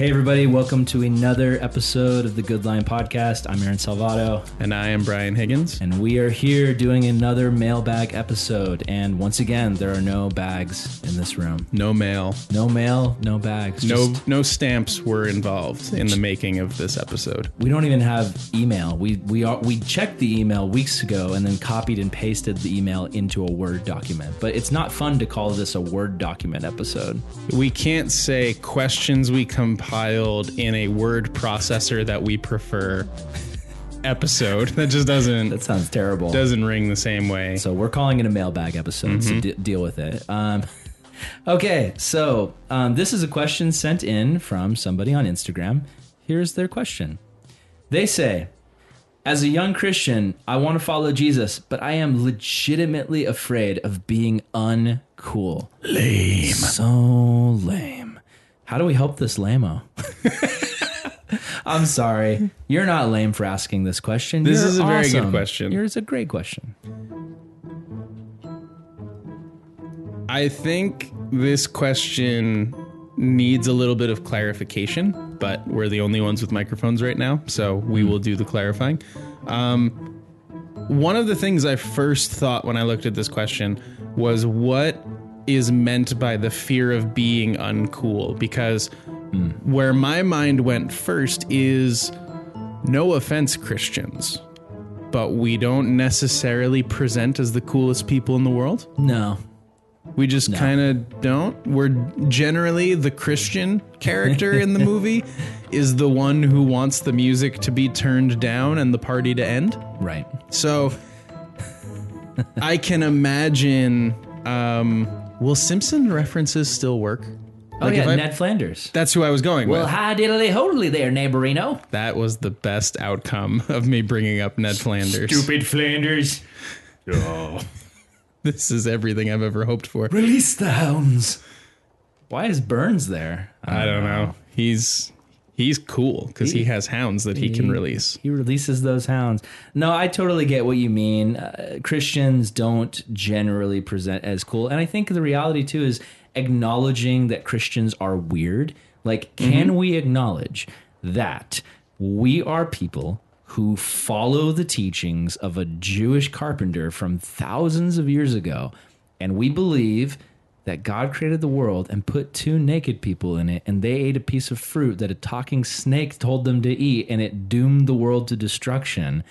Hey, everybody, welcome to another episode of the Good Lion Podcast. I'm Aaron Salvato, And I am Brian Higgins. and we are here doing another mailbag episode. And once again, there are no bags in this room. No mail. No mail, no bags. No Just- no stamps were involved in the making of this episode. we don't even have email. We we are we checked the email weeks ago and then copied and pasted the email into a Word document. But it's not fun to call this a Word document episode. We can't say questions we compiled in a word processor that we prefer episode. That just doesn't That sounds terrible. doesn't ring the same way. So we're calling it a mailbag episode. So de- deal with it. Um, okay, so um, this is a question sent in from somebody on Instagram. Here's their question. They say, "As a young Christian, I want to follow Jesus, but I am legitimately afraid of being uncool. Lame. So lame. How do we help this lameo?" I'm sorry. You're not lame for asking this question. This You're is a very good question. Yours a great question. I think this question needs a little bit of clarification, but we're the only ones with microphones right now, so we will do the clarifying. Um, one of the things I first thought when I looked at this question was what is meant by the fear of being uncool? Because where my mind went first is no offense, Christians, but we don't necessarily present as the coolest people in the world. No. We just kind of don't. We're generally the Christian character in the movie is the one who wants the music to be turned down and the party to end. Right. So I can imagine. Um, will Simpson references still work? Oh Like, yeah, if I- Ned Flanders. That's who I was going Well, with. hi diddly holy there, neighborino. That was the best outcome of me bringing up Ned Flanders. Stupid Flanders. Oh, This is everything I've ever hoped for. Release the hounds. Why is Burns there? I don't uh, know. He's he's cool because he has hounds that he can release. He releases those hounds. No, I totally get what you mean. Uh, Christians don't generally present as cool. And I think the reality too is acknowledging that Christians are weird. Like, can we acknowledge that we are people who follow the teachings of a Jewish carpenter from thousands of years ago, and we believe that God created the world and put two naked people in it, and they ate a piece of fruit that a talking snake told them to eat, and it doomed the world to destruction.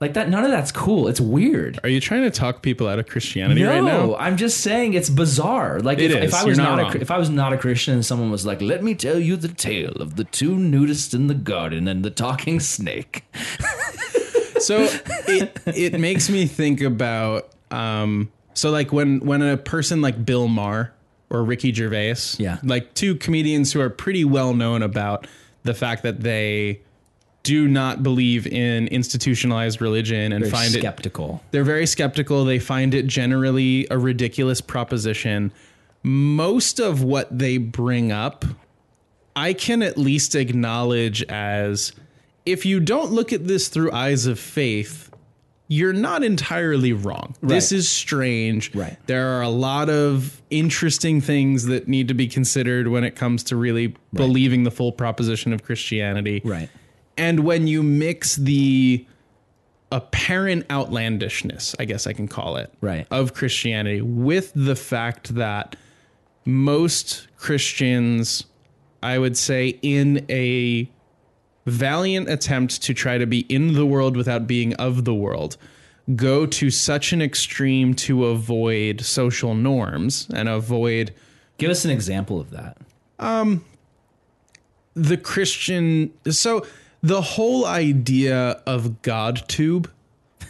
Like that, none of that's cool. It's weird. Are you trying to talk people out of Christianity No, right now? No, I'm just saying it's bizarre. Like It if, is. if I You're was not not, a, if I was not a Christian and someone was like, "Let me tell you the tale of the two nudists in the garden and the talking snake." so it it makes me think about um so like when when a person like Bill Maher or Ricky Gervais, Yeah. like two comedians who are pretty well known about the fact that they do not believe in institutionalized religion and find it skeptical. they're very skeptical. They find it generally a ridiculous proposition. Most of what they bring up, I can at least acknowledge as if you don't look at this through eyes of faith, you're not entirely wrong. This is strange. Right. There are a lot of interesting things that need to be considered when it comes to really believing the full proposition of Christianity. Right. And when you mix the apparent outlandishness, I guess I can call it, Right. of Christianity with the fact that most Christians, I would say, in a valiant attempt to try to be in the world without being of the world, go to such an extreme to avoid social norms and avoid Give us an example of that. um the Christian. So the whole idea of GodTube.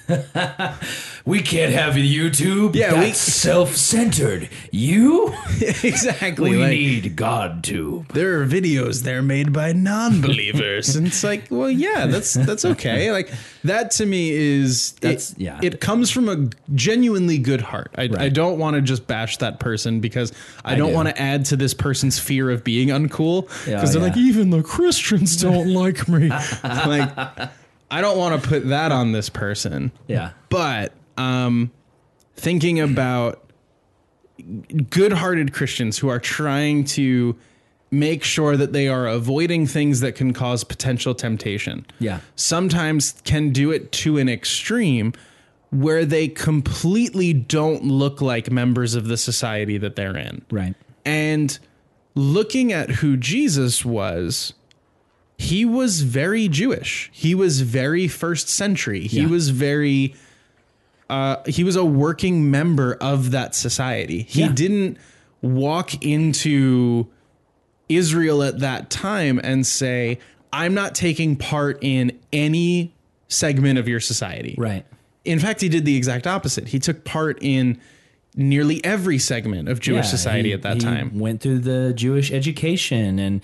We can't have YouTube. Yeah, we- self-centered. You? exactly. We like, need God tube. there are videos there made by non-believers and it's like well yeah that's that's okay like that to me is That's- it, yeah. it comes from a genuinely good heart i, I don't want to just bash that person because i, don't do. want to add to this person's fear of being uncool because Yeah, they're yeah. like even the christians don't like me like i don't want to put that on this person Yeah. but um, thinking about good-hearted Christians who are trying to make sure that they are avoiding things that can cause potential temptation. Yeah. Sometimes can do it to an extreme where they completely don't look like members of the society that they're in. Right. And looking at who Jesus was, he was very Jewish. He was very first century. He Yeah. was very uh he was a working member of that society. He Yeah. didn't walk into Israel at that time and say, "I'm not taking part in any segment of your society." Right. In fact, he did the exact opposite. He took part in nearly every segment of Jewish Yeah, society he- at that he time. Went through the Jewish education and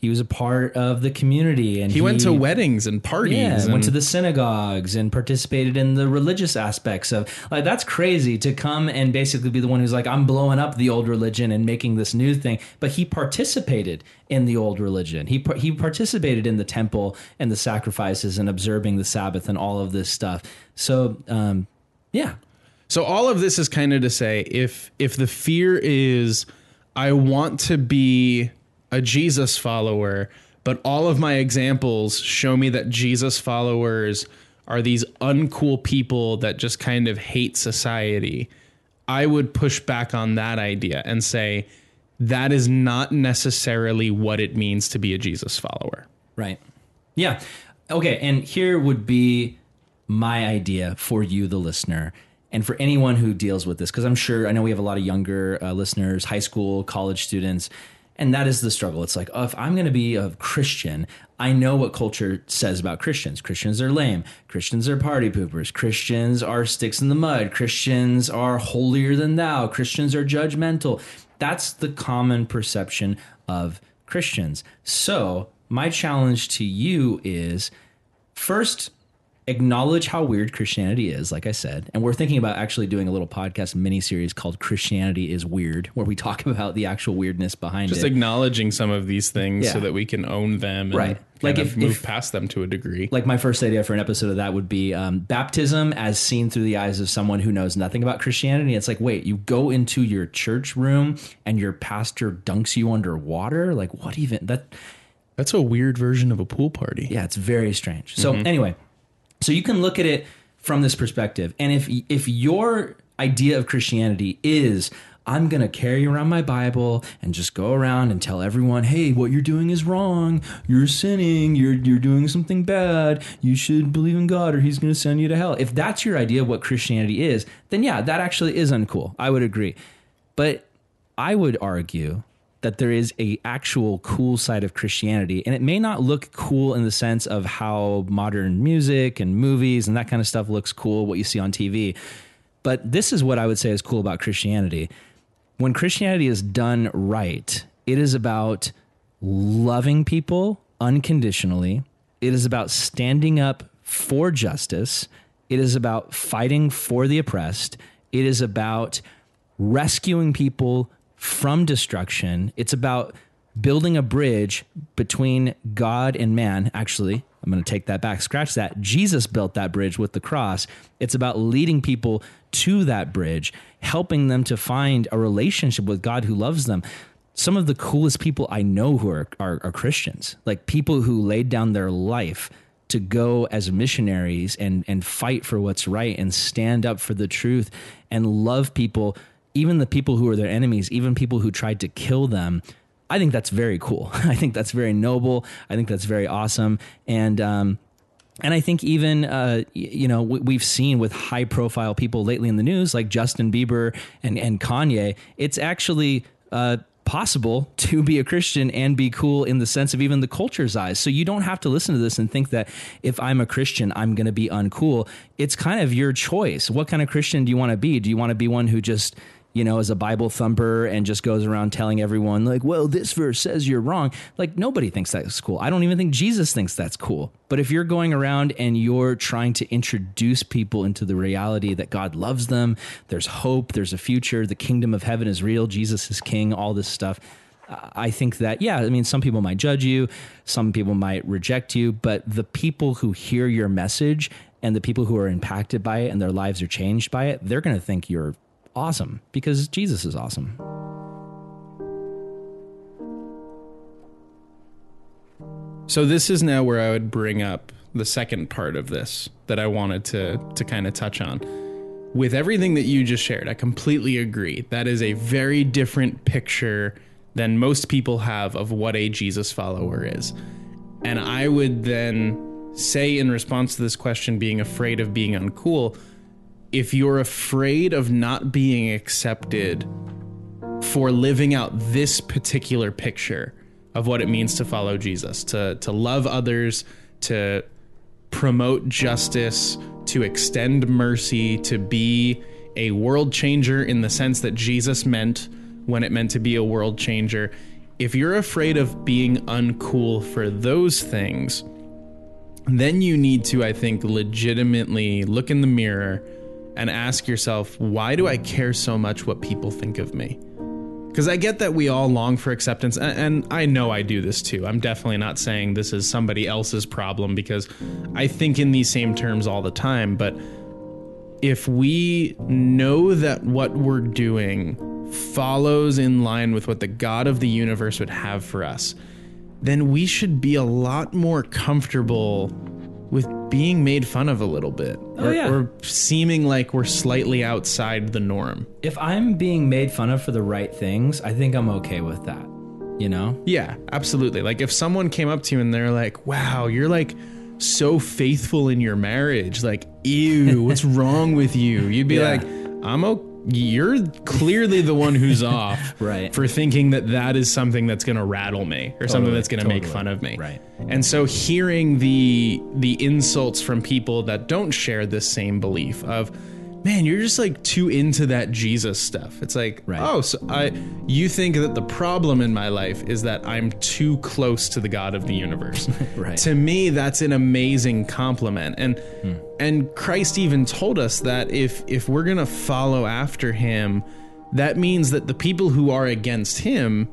he was a part of the community and He went to weddings and parties. Yeah, and went to the synagogues and participated in the religious aspects of like that's crazy to come and basically be the one who's like I'm blowing up the old religion and making this new thing. But he participated in the old religion. He he participated in the temple and the sacrifices and observing the Sabbath and all of this stuff. So um, yeah, So all of this is kind of to say if if the fear is I want to be a Jesus follower, but all of my examples show me that Jesus followers are these uncool people that just kind of hate society. I would push back on that idea and say that is not necessarily what it means to be a Jesus follower. Right. Yeah. Okay. And here would be my idea for you, the listener, and for anyone who deals with this, because I'm sure I know we have a lot of younger uh, listeners, high school, college students, and that is the struggle. It's like, oh, if I'm going to be a Christian, I know what culture says about Christians. Christians are lame. Christians are party poopers. Christians are sticks in the mud. Christians are holier than thou. Christians are judgmental. That's the common perception of Christians. So, my challenge to you is first, acknowledge how weird Christianity is, like I said. And we're thinking about actually doing a little podcast mini series called Christianity is Weird, where we talk about the actual weirdness behind Just it. Just acknowledging some of these things Yeah. so that we can own them and Right. like if, move if- past them to a degree. like my first idea for an episode of that would be um, baptism as seen through the eyes of someone who knows nothing about Christianity. It's like, wait, you go into your church room and your pastor dunks you underwater? Like, what even? That That's a weird version of a pool party. yeah, it's very strange. So anyway, so you can look at it from this perspective, and if if your idea of Christianity is I'm going to carry around my Bible and just go around and tell everyone, "Hey, what you're doing is wrong. You're sinning. You're you're doing something bad. You should believe in God or he's going to send you to hell." If that's your idea of what Christianity is, then yeah, that actually is uncool. I would agree. But I would argue that there is a actual cool side of Christianity. And it may not look cool in the sense of how modern music and movies and that kind of stuff looks cool what you see on TV but this is what I would say is cool about Christianity. When Christianity is done right it is about loving people unconditionally. It is about standing up for justice. It is about fighting for the oppressed. It is about rescuing people from destruction. It's about building a bridge between God and man. Actually, I'm going to take that back, scratch that. Jesus built that bridge with the cross. It's about leading people to that bridge, helping them to find a relationship with God who loves them. Some of the coolest people I know who are, are, are Christians, like people who laid down their life to go as missionaries and and fight for what's right and stand up for the truth and love people even the people who are their enemies even people who tried to kill them i think that's very cool i think that's very noble i think that's very awesome and um and I think even uh, you know we- we've seen with high profile people lately in the news like Justin Bieber and and Kanye, it's actually uh, possible to be a Christian and be cool in the sense of even the culture's eyes. So you don't have to listen to this and think that if I'm a Christian, I'm going to be uncool. It's kind of your choice. What kind of Christian do you want to be? Do you want to be one who just you know, is a Bible thumper and just goes around telling everyone, like, well, this verse says you're wrong. Like, nobody thinks that's cool. I don't even think Jesus thinks that's cool. But if you're going around and you're trying to introduce people into the reality that God loves them, there's hope, there's a future, the kingdom of heaven is real, Jesus is king, all this stuff. I think that, yeah, I mean, some people might judge you, some people might reject you, but the people who hear your message and the people who are impacted by it and their lives are changed by it, they're going to think you're awesome because Jesus is awesome. So this is now where I would bring up the second part of this that I wanted to to kind of touch on. With everything that you just shared, I completely agree. That is a very different picture than most people have of what a Jesus follower is. And I would then say in response to this question being afraid of being uncool, if you're afraid of not being accepted for living out this particular picture of what it means to follow Jesus, to to love others, to promote justice, to extend mercy, to be a world changer in the sense that Jesus meant when it meant to be a world changer. If you're afraid of being uncool for those things, then you need to, I think, legitimately look in the mirror and ask yourself, why do I care so much what people think of me? Because I get that we all long for acceptance, and, I know I do this too. I'm definitely not saying this is somebody else's problem because I think in these same terms all the time. But if we know that what we're doing follows in line with what the God of the universe would have for us, then we should be a lot more comfortable with being made fun of a little bit Oh, or, yeah. or seeming like we're slightly outside the norm. If I'm being made fun of for the right things, I think I'm okay with that. You know? Yeah, absolutely. Like if someone came up to you and they're like, "Wow, you're like so faithful in your marriage." Like, "Ew, what's wrong with you?" You'd be Yeah. like, "I'm okay. You're clearly the one who's off Right. for thinking that that is something that's going to rattle me or something that's going to make fun of me." Right. And so hearing the the insults from people that don't share this same belief of man, you're just like too into that Jesus stuff. It's like, Right. oh, so I you think that the problem in my life is that I'm too close to the God of the universe. Right. To me, that's an amazing compliment. And Hmm. and Christ even told us that if if we're gonna follow after him, that means that the people who are against him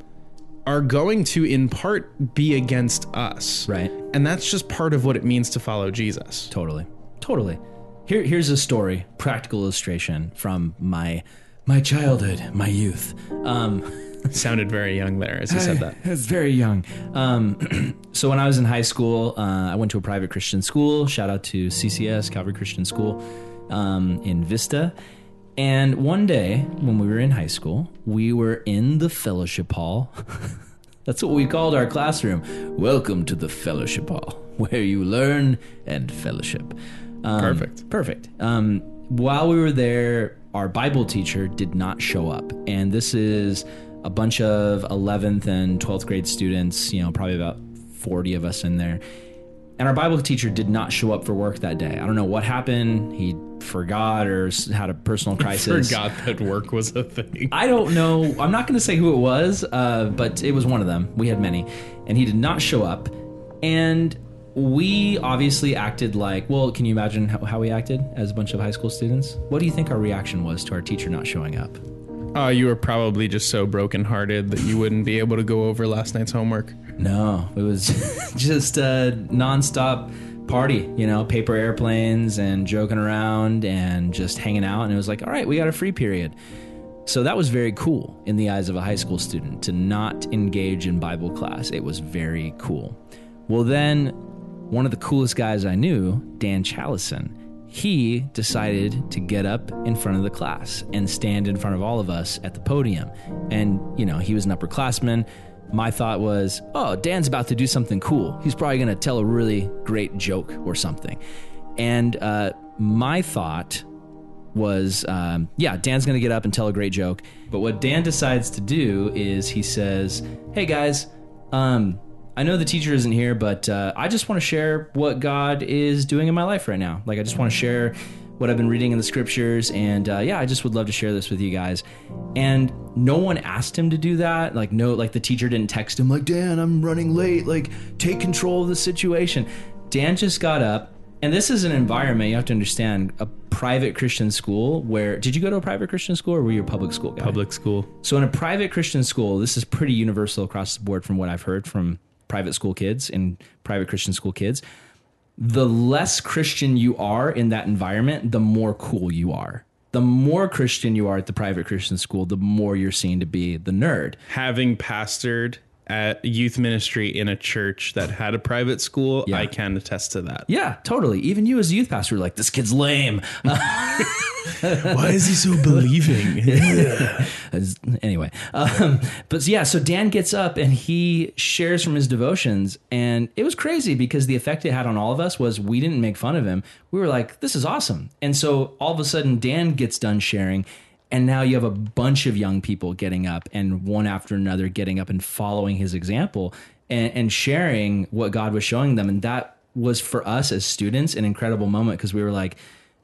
are going to in part be against us. Right. And that's just part of what it means to follow Jesus. Totally. Totally. Here, here's a story, practical illustration from my my childhood, my youth. Um, Sounded very young there as you said that. I was very young. Um, so when I was in high school, uh, I went to a private Christian school. Shout out to CCS, Calvary Christian School, um, in Vista. And one day when we were in high school, we were in the fellowship hall. That's what we called our classroom. Welcome to the fellowship hall, where you learn and fellowship. Um, Perfect. Perfect. Um, while we were there, our Bible teacher did not show up. And this is a bunch of 11th and 12th grade students, you know, probably about 40 of us in there. And our Bible teacher did not show up for work that day. I don't know what happened. He forgot or had a personal crisis. Forgot that work was a thing. I don't know. I'm not going to say who it was, uh, but it was one of them. We had many, and he did not show up. And we obviously acted like, well, can you imagine how, how we acted as a bunch of high school students? What do you think our reaction was to our teacher not showing up? Oh, you were probably just so brokenhearted that you wouldn't be able to go over last night's homework. No, it was just a nonstop party, you know, paper airplanes and joking around and just hanging out. And it was like, all right, we got a free period. So that was very cool in the eyes of a high school student to not engage in Bible class. It was very cool. Well, then one of the coolest guys I knew, Dan Chalison, he decided to get up in front of the class and stand in front of all of us at the podium. And, you know, he was an upperclassman. My thought was, oh, Dan's about to do something cool. He's probably going to tell a really great joke or something. And uh, my thought was, um, yeah, Dan's going to get up and tell a great joke. But what Dan decides to do is he says, hey guys, um, I know the teacher isn't here, but uh, I just want to share what God is doing in my life right now. Like, I just want to share what I've been reading in the scriptures. And uh, yeah, I just would love to share this with you guys. And no one asked him to do that. Like, no, like the teacher didn't text him, like, Dan, I'm running late. Like, take control of the situation. Dan just got up. And this is an environment you have to understand a private Christian school where did you go to a private Christian school or were you a public school guy? Public school. So in a private Christian school, this is pretty universal across the board from what I've heard from private school kids and private Christian school kids. The less Christian you are in that environment, the more cool you are. The more Christian you are at the private Christian school, the more you're seen to be the nerd. Having pastored at youth ministry in a church that had a private school, Yeah. I can attest to that. Yeah, totally. Even you as a youth pastor were like, this kid's lame. Why is he so believing? Anyway, um, but yeah, so Dan gets up and he shares from his devotions, and it was crazy because the effect it had on all of us was we didn't make fun of him. We were like, "This is awesome," and so all of a sudden, Dan gets done sharing. And now you have a bunch of young people getting up and one after another getting up and following his example and, and sharing what God was showing them. And that was for us as students an incredible moment because we were like,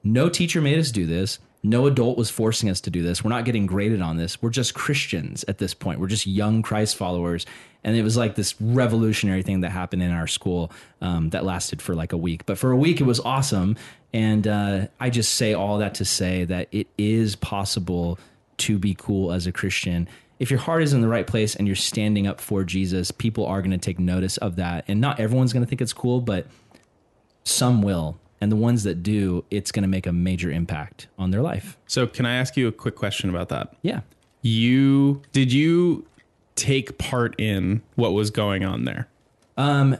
no teacher made us do this. No adult was forcing us to do this. We're not getting graded on this. We're just Christians at this point. We're just young Christ followers. And it was like this revolutionary thing that happened in our school um, that lasted for like a week. But for a week, it was awesome. And uh, I just say all that to say that it is possible to be cool as a Christian. If your heart is in the right place and you're standing up for Jesus, people are going to take notice of that. And not everyone's going to think it's cool, but some will. And the ones that do, it's going to make a major impact on their life. so, can I ask you a quick question about that? Yeah. You did you take part in what was going on there? Um,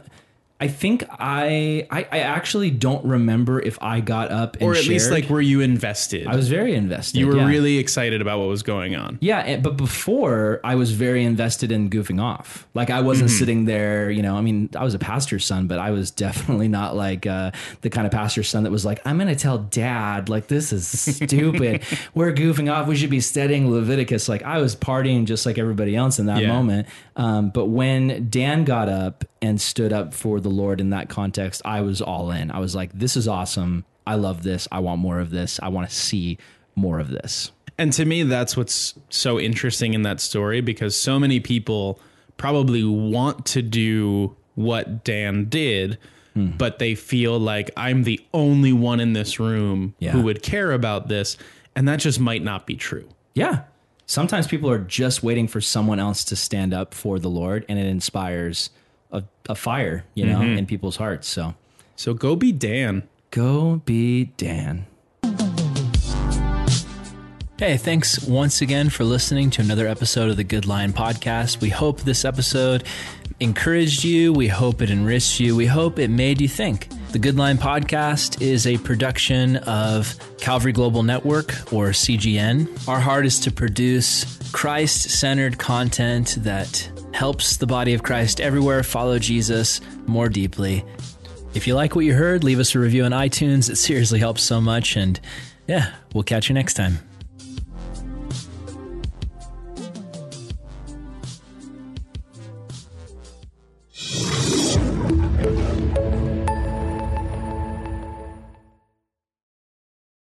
I think I, I I actually don't remember if I got up and Or at least like were you invested? I was very invested. you were yeah. really excited about what was going on. Yeah, and, but before I was very invested in goofing off. Like I wasn't Mm-hmm. sitting there, you know. I mean, I was a pastor's son, but I was definitely not like uh, the kind of pastor's son that was like, "I'm going to tell dad like this is stupid. We're goofing off. We should be studying Leviticus." Like I was partying just like everybody else in that Yeah. moment. Um, but when Dan got up and stood up for the Lord in that context, I was all in. I was like, "This is awesome. I love this. I want more of this. I want to see more of this." And to me, that's what's so interesting in that story because so many people probably want to do what Dan did, Hmm. but they feel like I'm the only one in this room Yeah. who would care about this. And that just might not be true. Yeah. Sometimes people are just waiting for someone else to stand up for the Lord, and it inspires a, a fire, you know, mm-hmm. in people's hearts. So So go be Dan. go be Dan. Hey, thanks once again for listening to another episode of the Good Lion Podcast. We hope this episode encouraged you. We hope it enriched you. We hope it made you think. The Good Lion Podcast is a production of Calvary Global Network, or CGN. Our heart is to produce Christ centered content that helps the body of Christ everywhere follow Jesus more deeply. If you like what you heard, leave us a review on iTunes. It seriously helps so much. And yeah, we'll catch you next time.